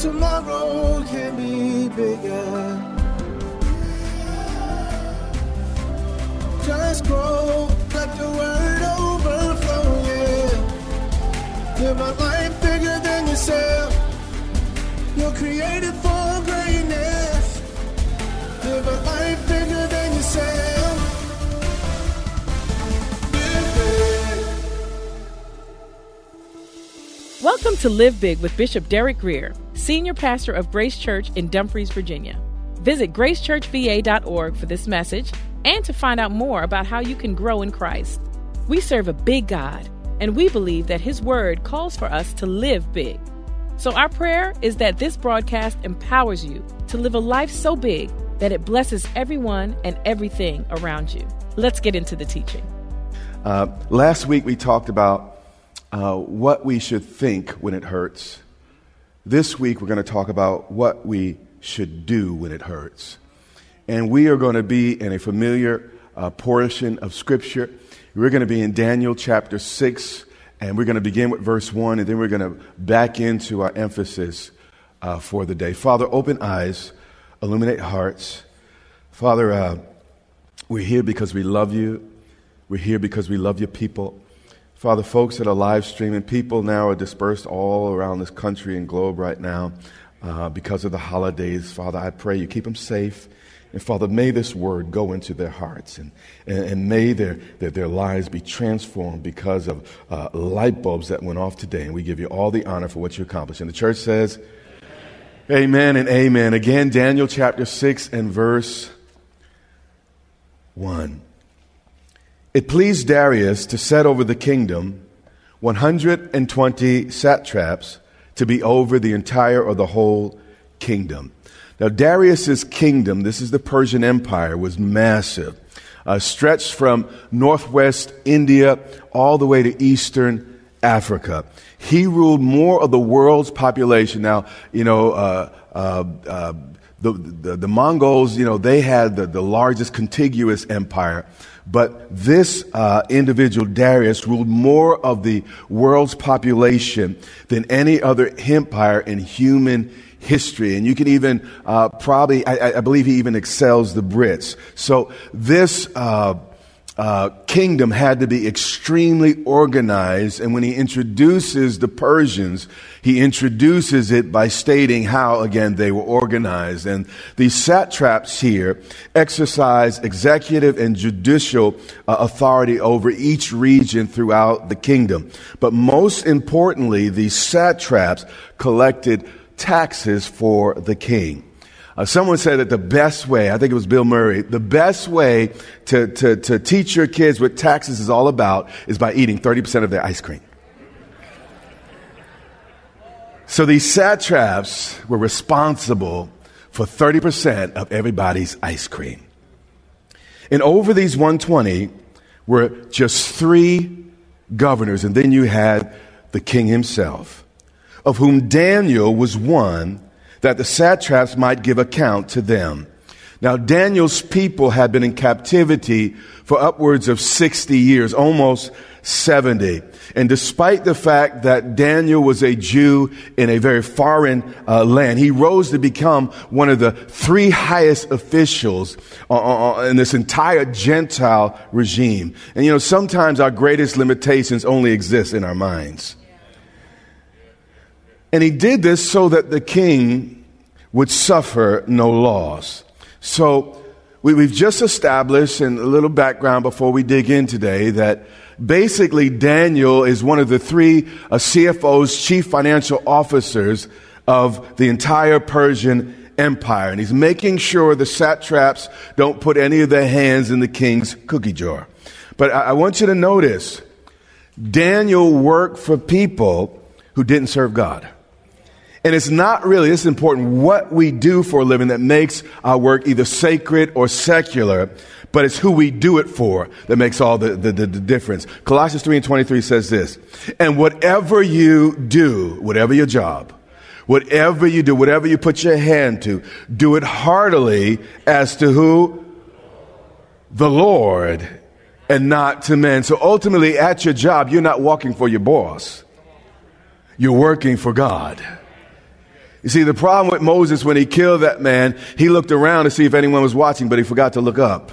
tomorrow can be bigger. Just grow, let the word overflow, yeah. Live a life bigger than yourself. You're created for greatness. Live a life bigger than yourself. Welcome to Live Big with Bishop Derek Grier, Senior Pastor of Grace Church in Dumfries, Virginia. Visit gracechurchva.org for this message and to find out more about how you can grow in Christ. We serve a big God, and we believe that His Word calls for us to live big. So, our prayer is that this broadcast empowers you to live a life so big that it blesses everyone and everything around you. Let's get into the teaching. Uh, last week we talked about uh, what we should think when it hurts. This week we're going to talk about what we should do when it hurts. And we are going to be in a familiar uh, portion of Scripture. We're going to be in Daniel chapter 6, and we're going to begin with verse 1, and then we're going to back into our emphasis uh, for the day. Father, open eyes, illuminate hearts. Father, uh, we're here because we love you. We're here because we love your people. Father, folks that are live streaming, people now are dispersed all around this country and globe right now uh, because of the holidays. Father, I pray you keep them safe. And Father, may this word go into their hearts and, and, and may their, their, their, lives be transformed because of uh, light bulbs that went off today. And we give you all the honor for what you accomplished. And the church says, Amen and amen. Again, Daniel chapter 6 and verse 1. It pleased Darius to set over the kingdom 120 satraps to be over the entire or the whole kingdom. Now, Darius's kingdom, this is the Persian Empire, was massive, uh, stretched from northwest India all the way to eastern Africa. He ruled more of the world's population. Now, you know, uh, uh, uh the, the, the, Mongols, you know, they had the, the largest contiguous empire. But this uh, individual, Darius, ruled more of the world's population than any other empire in human history. And you can even uh, probably, I, I, believe he even excels the Brits. So this uh, uh, kingdom had to be extremely organized. And when he introduces the Persians, he introduces it by stating how, again, they were organized. And these satraps here exercise executive and judicial uh, authority over each region throughout the kingdom. But most importantly, these satraps collected taxes for the king. Uh, someone said that the best way, I think it was Bill Murray, the best way to, to, to teach your kids what taxes is all about is by eating 30% of their ice cream. So these satraps were responsible for 30% of everybody's ice cream. And over these 120 were just three governors, and then you had the king himself, of whom Daniel was one that the satraps might give account to them. Now, Daniel's people had been in captivity for upwards of 60 years, almost 70. And despite the fact that Daniel was a Jew in a very foreign uh, land, he rose to become one of the three highest officials uh, uh, uh in this entire Gentile regime. And you know, sometimes our greatest limitations only exist in our minds. And he did this so that the king would suffer no loss. So we, have just established, and a little background before we dig in today, that basically Daniel is one of the three uh, CFOs, chief financial officers of the entire Persian Empire. And he's making sure the satraps don't put any of their hands in the king's cookie jar. But I, I want you to notice Daniel worked for people who didn't serve God. And it's not really, this is important, what we do for a living that makes our work either sacred or secular, but it's who we do it for that makes all the, the, the, the difference. Colossians 3 and 23 says this, and whatever you do, whatever your job, whatever you do, whatever you put your hand to, do it heartily as to who? The Lord and not to men. So ultimately at your job, you're not walking for your boss. You're working for God. You see, the problem with Moses when he killed that man, he looked around to see if anyone was watching, but he forgot to look up.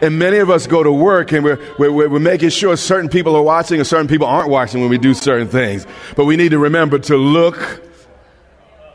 And many of us go to work and we're, we're, we're making sure certain people are watching and certain people aren't watching when we do certain things. But we need to remember to look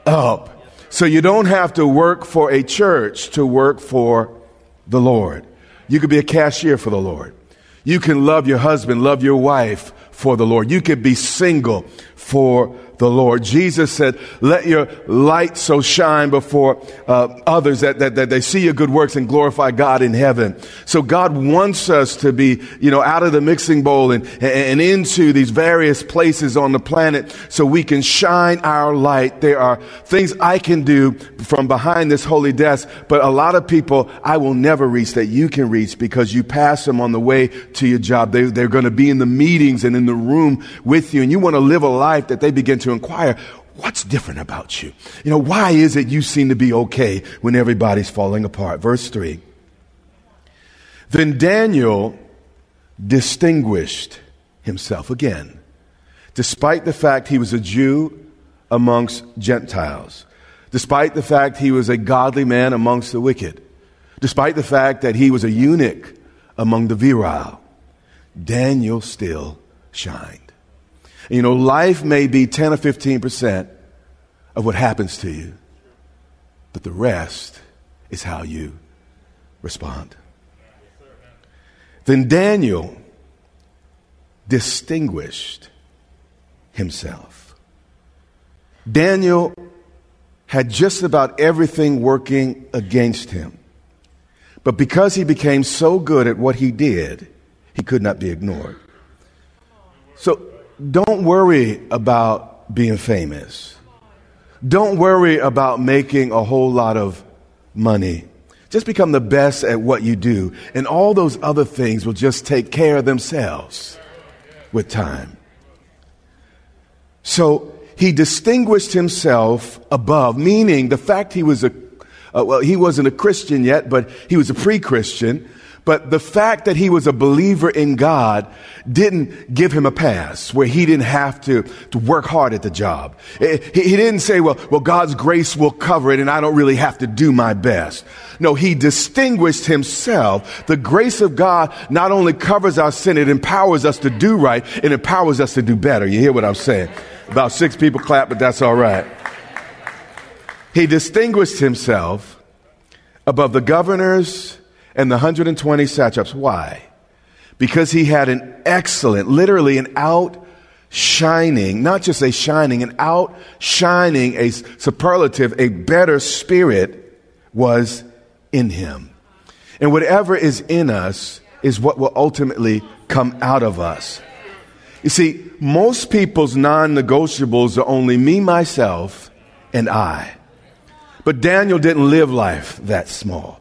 up. So you don't have to work for a church to work for the Lord. You could be a cashier for the Lord. You can love your husband, love your wife for the Lord. You could be single for the Lord. Jesus said, let your light so shine before uh, others that, that, that they see your good works and glorify God in heaven. So God wants us to be, you know, out of the mixing bowl and, and into these various places on the planet so we can shine our light. There are things I can do from behind this holy desk, but a lot of people I will never reach that you can reach because you pass them on the way to your job. They, they're going to be in the meetings and in the room with you and you want to live a life that they begin to inquire, what's different about you? You know, why is it you seem to be okay when everybody's falling apart? Verse 3. Then Daniel distinguished himself again, despite the fact he was a Jew amongst Gentiles, despite the fact he was a godly man amongst the wicked, despite the fact that he was a eunuch among the virile. Daniel still shined. You know, life may be 10 or 15% of what happens to you, but the rest is how you respond. Then Daniel distinguished himself. Daniel had just about everything working against him. But because he became so good at what he did, he could not be ignored. So don't worry about being famous. Don't worry about making a whole lot of money. Just become the best at what you do, and all those other things will just take care of themselves with time. So he distinguished himself above, meaning the fact he was a, uh, well, he wasn't a Christian yet, but he was a pre Christian. But the fact that he was a believer in God didn't give him a pass where he didn't have to, to work hard at the job. Eh, he, he didn't say, well, well, God's grace will cover it and I don't really have to do my best. No, he distinguished himself. The grace of God not only covers our sin, it empowers us to do right. It empowers us to do better. You hear what I'm saying? About six people clap, but that's all right. He distinguished himself above the governors and the 120 satraps. Why? Because he had an excellent, literally an outshining, not just a shining, an outshining, a superlative, a better spirit was in him. And whatever is in us is what will ultimately come out of us. You see, most people's non negotiables are only me, myself, and I. But Daniel didn't live life that small.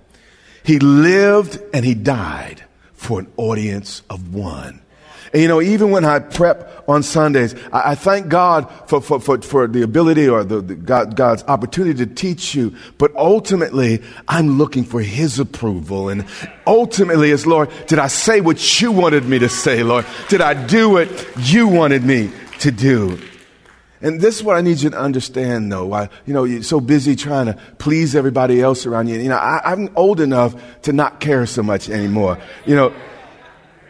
He lived and he died for an audience of one. And you know, even when I prep on Sundays, I, I thank God for, for, for, for, the ability or the, the God, God's opportunity to teach you. But ultimately, I'm looking for His approval. And ultimately, it's Lord, did I say what you wanted me to say, Lord? Did I do what you wanted me to do? And this is what I need you to understand, though. Why, you know, you're so busy trying to please everybody else around you. You know, I, I'm old enough to not care so much anymore. You know,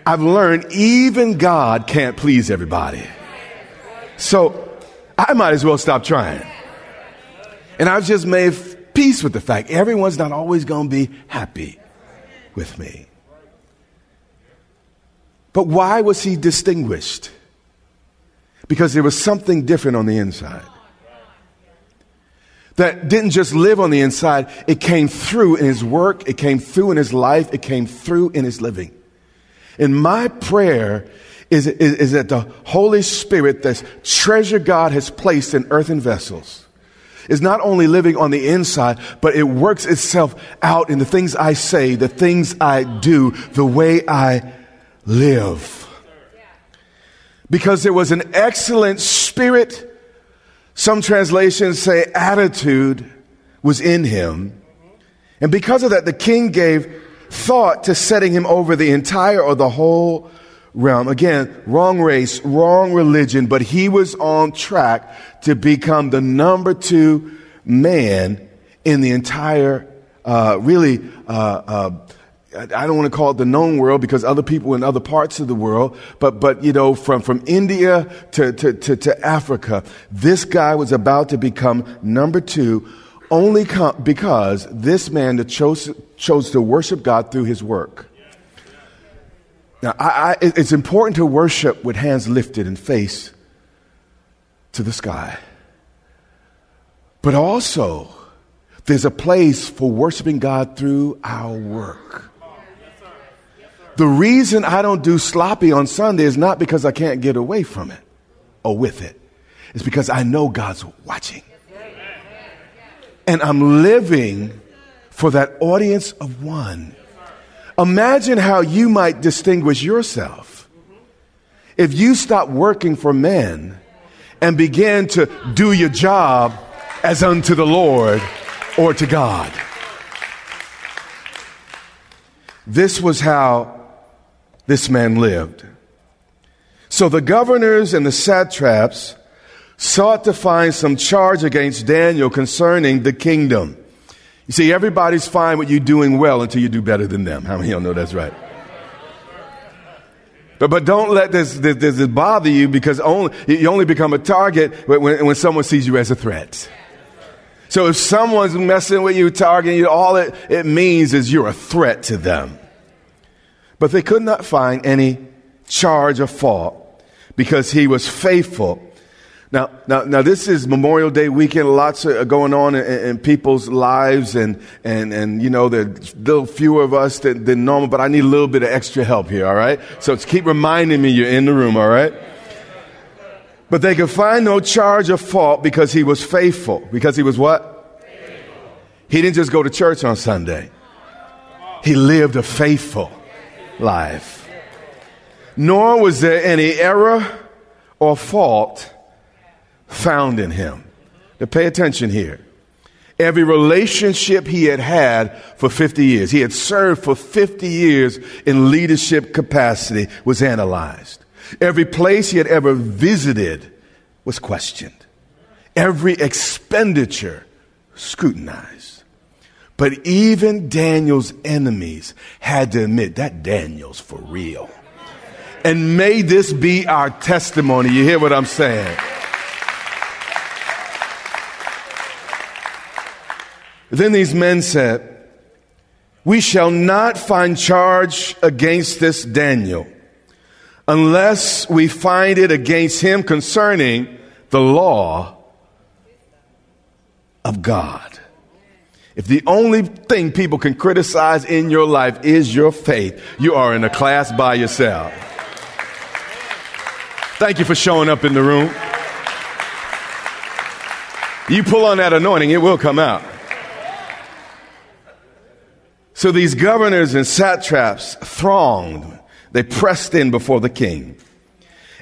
I've learned even God can't please everybody. So I might as well stop trying. And I've just made peace with the fact everyone's not always going to be happy with me. But why was he distinguished? Because there was something different on the inside. That didn't just live on the inside, it came through in his work, it came through in his life, it came through in his living. And my prayer is, is, is that the Holy Spirit, this treasure God has placed in earthen vessels, is not only living on the inside, but it works itself out in the things I say, the things I do, the way I live. Because there was an excellent spirit, some translations say attitude was in him. And because of that, the king gave thought to setting him over the entire or the whole realm. Again, wrong race, wrong religion, but he was on track to become the number two man in the entire, uh, really, uh, uh, I don't want to call it the known world because other people in other parts of the world, but, but, you know, from, from India to, to, to, to Africa, this guy was about to become number two only com- because this man chose, chose to worship God through his work. Now, I, I, it's important to worship with hands lifted and face to the sky. But also, there's a place for worshiping God through our work. The reason I don't do sloppy on Sunday is not because I can't get away from it or with it. It's because I know God's watching. And I'm living for that audience of one. Imagine how you might distinguish yourself if you stop working for men and begin to do your job as unto the Lord or to God. This was how this man lived. So the governors and the satraps sought to find some charge against Daniel concerning the kingdom. You see, everybody's fine with you doing well until you do better than them. How many of y'all know that's right? But, but don't let this, this, this bother you because only, you only become a target when, when someone sees you as a threat. So if someone's messing with you, targeting you, all it, it means is you're a threat to them. But they could not find any charge of fault because he was faithful now, now, now, this is Memorial Day weekend. Lots are going on in, in, people's lives, and, and, and you know, there's a little fewer of us than, than normal, but I need a little bit of extra help here, all right? So keep reminding me you're in the room, all right? But they could find no charge of fault because he was faithful. Because he was what? Faithful. He didn't just go to church on Sunday, he lived a faithful life. Nor was there any error or fault found in him. Now pay attention here. Every relationship he had had for 50 years, he had served for 50 years in leadership capacity, was analyzed. Every place he had ever visited was questioned. Every expenditure scrutinized. But even Daniel's enemies had to admit that Daniel's for real. And may this be our testimony. You hear what I'm saying? Then these men said, We shall not find charge against this Daniel unless we find it against him concerning the law of God. If the only thing people can criticize in your life is your faith, you are in a class by yourself. Thank you for showing up in the room. You pull on that anointing, it will come out. So these governors and satraps thronged. They pressed in before the king.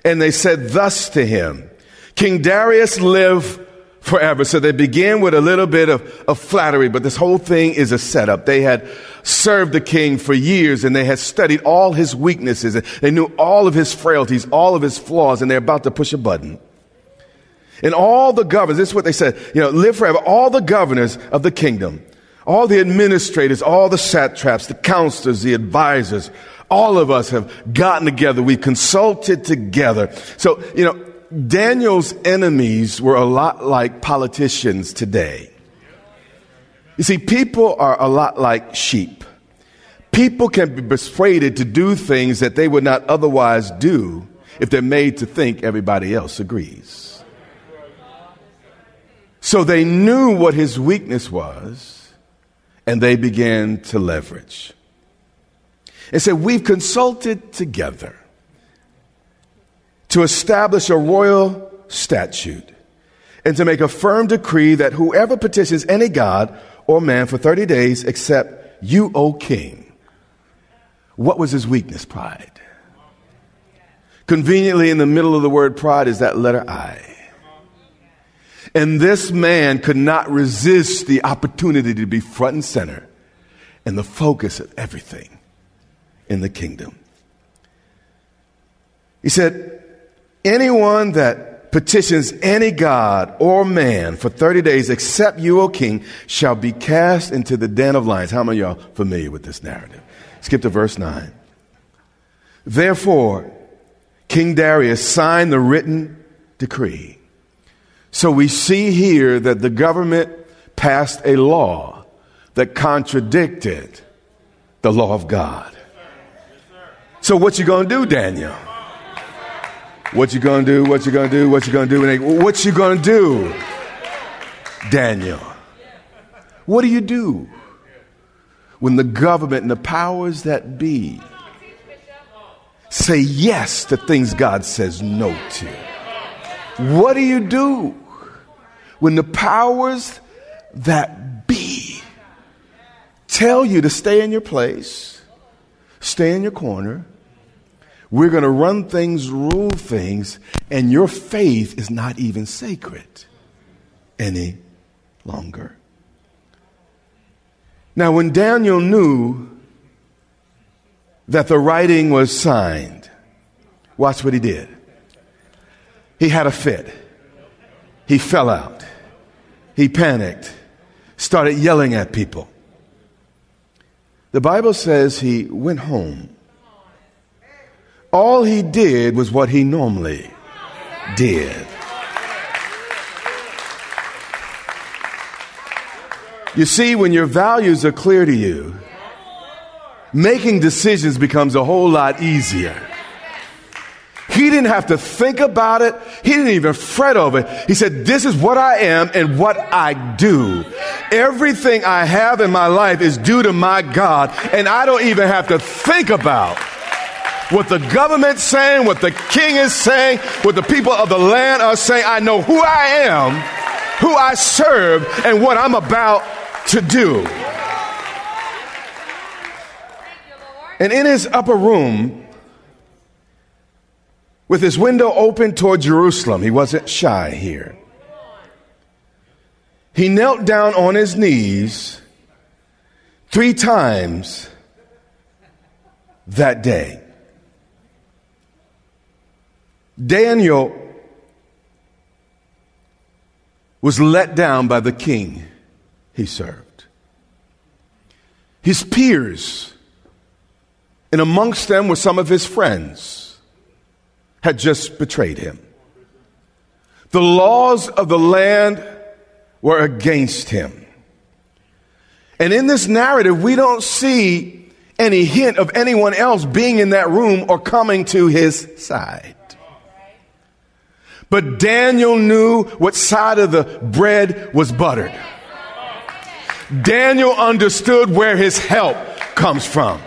And they said thus to him, King Darius live forever. So they begin with a little bit of, of flattery, but this whole thing is a setup. They had served the king for years and they had studied all his weaknesses. And they knew all of his frailties, all of his flaws, and they're about to push a button. And all the governors, this is what they said, you know, live forever. All the governors of the kingdom all the administrators, all the satraps, the counselors, the advisors, all of us have gotten together. We consulted together. So, you know, Daniel's enemies were a lot like politicians today. You see, people are a lot like sheep. People can be persuaded to do things that they would not otherwise do if they're made to think everybody else agrees. So they knew what his weakness was and they began to leverage. and said, We've consulted together to establish a royal statute and to make a firm decree that whoever petitions any god or man for 30 days except you, O king. What was his weakness? Pride. Conveniently, in the middle of the word pride is that letter I. And this man could not resist the opportunity to be front and center and the focus of everything in the kingdom. He said, Anyone that petitions any god or man for 30 days except you, O king, shall be cast into the den of lions. How many of y'all familiar with this narrative? Skip to verse 9. Therefore, King Darius signed the written decree. So we see here that the government passed a law that contradicted the law of God. So what you gonna do, Daniel? What you gonna do? What you gonna do? What you gonna do? What you gonna do, Daniel? What do you do when the government and the powers that be say yes to things God says no to? What do you do when the powers that be tell you to stay in your place, stay in your corner, we're going to run things, rule things, and your faith is not even sacred any longer. Now, when Daniel knew that the writing was signed, watch what he did. He had a fit. He fell out. He panicked, started yelling at people. The Bible says he went home all he did was what he normally did. You see, when your values are clear to you, making decisions becomes a whole lot easier. He didn't have to think about it. He didn't even fret over it. He said, This is what I am and what I do. Everything I have in my life is due to my God, and I don't even have to think about what the government's saying, what the king is saying, what the people of the land are saying. I know who I am, who I serve, and what I'm about to do. And in his upper room, with his window open toward Jerusalem, he wasn't shy here. He knelt down on his knees three times that day. Daniel was let down by the king he served. His peers, and amongst them were some of his friends, had just betrayed him. The laws of the land were against him. And in this narrative, we don't see any hint of anyone else being in that room or coming to his side. But Daniel knew what side of the bread was buttered. Daniel understood where his help comes from.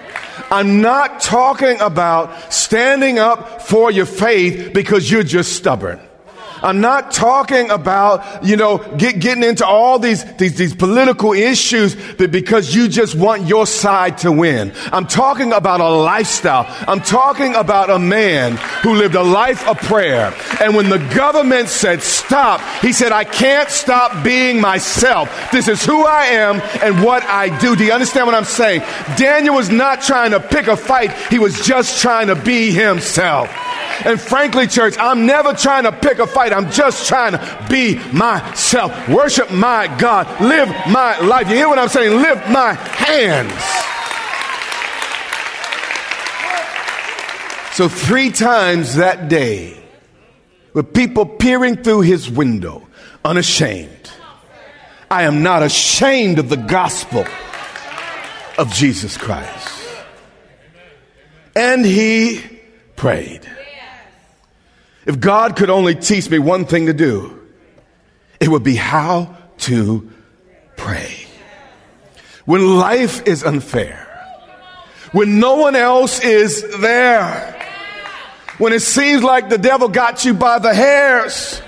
I'm not talking about standing up for your faith because you're just stubborn. I'm not talking about, you know, get, getting into all these, these, these political issues that because you just want your side to win. I'm talking about a lifestyle. I'm talking about a man who lived a life of prayer. And when the government said stop, he said, I can't stop being myself. This is who I am and what I do. Do you understand what I'm saying? Daniel was not trying to pick a fight. He was just trying to be himself. And frankly, church, I'm never trying to pick a fight. I'm just trying to be myself, worship my God, live my life. You hear what I'm saying? Lift my hands. So, three times that day, with people peering through his window, unashamed. I am not ashamed of the gospel of Jesus Christ. And he prayed. If God could only teach me one thing to do, it would be how to pray. When life is unfair, when no one else is there. When it seems like the devil got you by the hairs.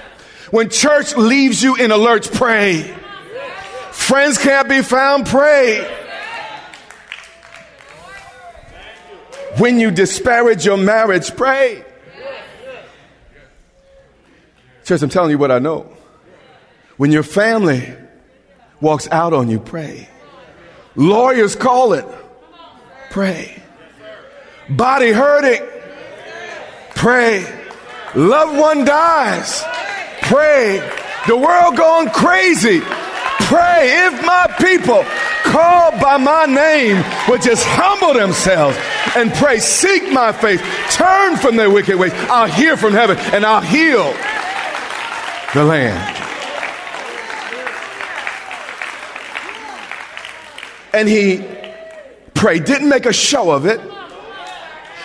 When church leaves you in a lurch, pray. Friends can't be found, pray. When you disparage your marriage, pray. Church, I'm telling you what I know. When your family walks out on you, pray. Lawyers call it, pray. Body hurting, pray. Loved one dies, pray. The world going crazy, pray. If my people called by my name would just humble themselves and pray, seek my face, turn from their wicked ways, I'll hear from heaven and I'll heal the land. And he prayed, didn't make a show of it.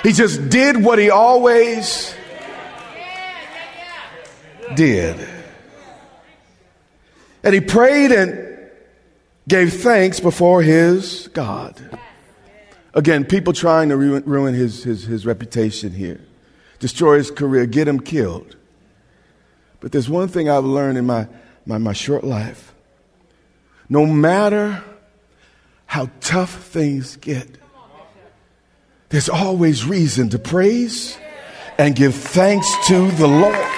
He just did what he always did. And he prayed and gave thanks before his God. Again, people trying to ruin, his, his, his reputation here, destroy his career, get him killed. But there's one thing I've learned in my, my, my short life. No matter how tough things get, there's always reason to praise and give thanks to the Lord.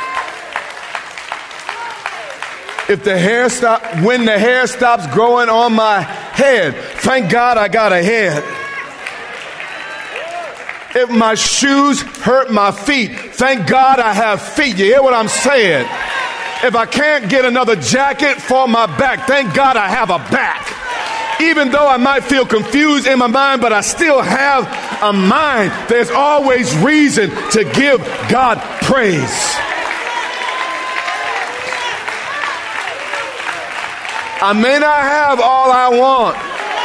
If the hair stop, when the hair stops growing on my head, thank God I got a head. If my shoes hurt my feet, thank God I have feet. You hear what I'm saying? If I can't get another jacket for my back, thank God I have a back even though I might feel confused in my mind, but I still have a mind, there's always reason to give God praise. I may not have all I want,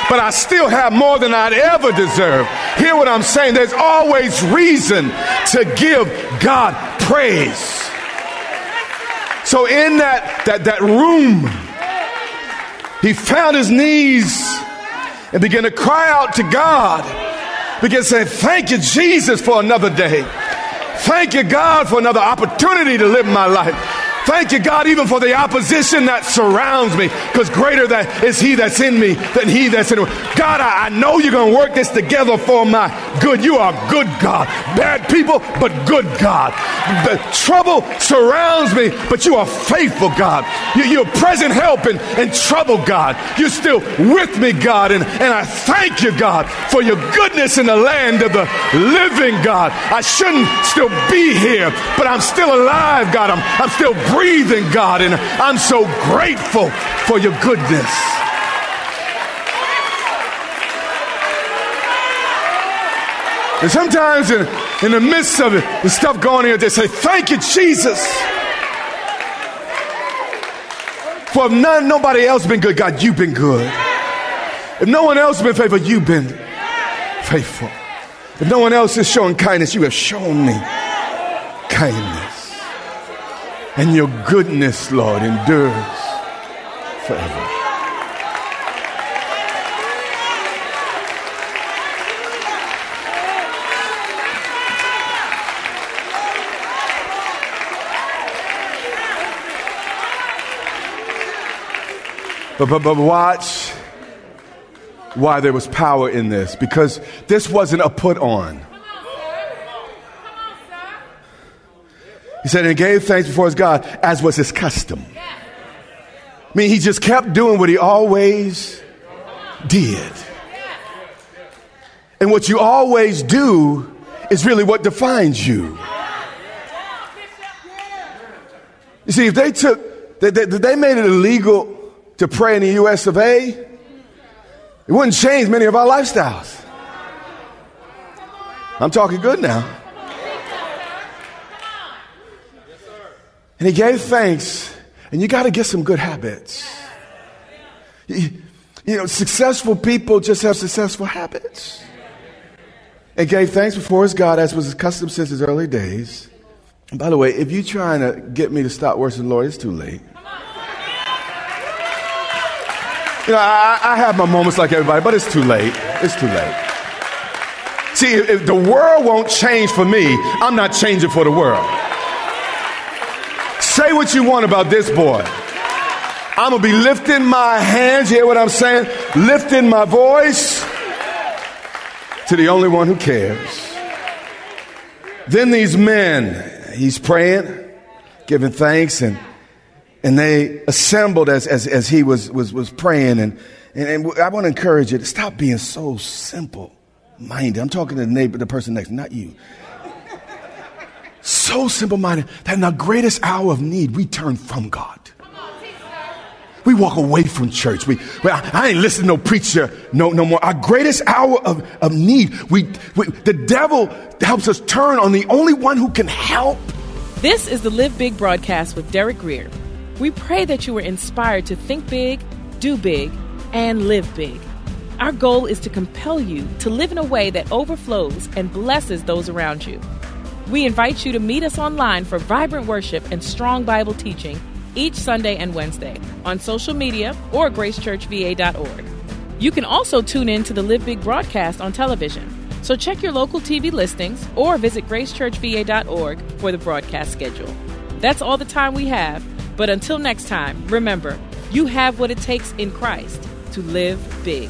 but I still have more than I'd ever deserve. Hear what I'm saying? There's always reason to give God praise. So in that, that, that room, he found his knees and began to cry out to God. Began to say, Thank you, Jesus, for another day. Thank you, God, for another opportunity to live my life. Thank you, God, even for the opposition that surrounds me, because greater that is He that's in me than He that's in me. God, I, I know you're going to work this together for my good. You are good, God. Bad people, but good, God. The trouble surrounds me, but you are faithful, God. You, are present help in, in trouble, God. You're still with me, God, and, and I thank you, God, for your goodness in the land of the living, God. I shouldn't still be here, but I'm still alive, God. I'm, I'm still breathing breathing, God, and I'm so grateful for your goodness. And sometimes in, in the midst of it, the stuff going here, they say, Thank you, Jesus. For if none, nobody else been good, God, you've been good. If no one else been faithful, you've been faithful. If no one else is showing kindness, you have shown me kindness. And your goodness, Lord, endures forever. But, but, but watch why there was power in this. Because this wasn't a put on. He said, and gave thanks before his God, as was his custom. I mean, he just kept doing what he always did. And what you always do is really what defines you. You see, if they took, they, they, they made it illegal to pray in the US of A, it wouldn't change many of our lifestyles. I'm talking good now. And he gave thanks. And you got to get some good habits. You, know, successful people just have successful habits. And gave thanks before his God, as was his custom since his early days. And by the way, if you're trying to get me to stop worshiping the Lord, it's too late. You know, I, I have my moments like everybody, but it's too late. It's too late. See, if the world won't change for me, I'm not changing for the world. Say what you want about this boy. I'm gonna be lifting my hands, you hear what I'm saying? Lifting my voice to the only one who cares. Then these men, he's praying, giving thanks, and and they assembled as, as, as he was, was, was praying. And, and, and I want to encourage you to stop being so simple minded. I'm talking to the neighbor, the person next, not you. So simple minded that in the greatest hour of need, we turn from God. We walk away from church. We, well, I ain't listening to no preacher no, no more. Our greatest hour of, of need, we, we, the devil helps us turn on the only one who can help. This is the Live Big broadcast with Derek Grier. We pray that you were inspired to think big, do big, and live big. Our goal is to compel you to live in a way that overflows and blesses those around you. We invite you to meet us online for vibrant worship and strong Bible teaching each Sunday and Wednesday on social media or gracechurchva.org. You can also tune in to the Live Big broadcast on television. So check your local TV listings or visit gracechurchva.org for the broadcast schedule. That's all the time we have. But until next time, remember, you have what it takes in Christ to live big.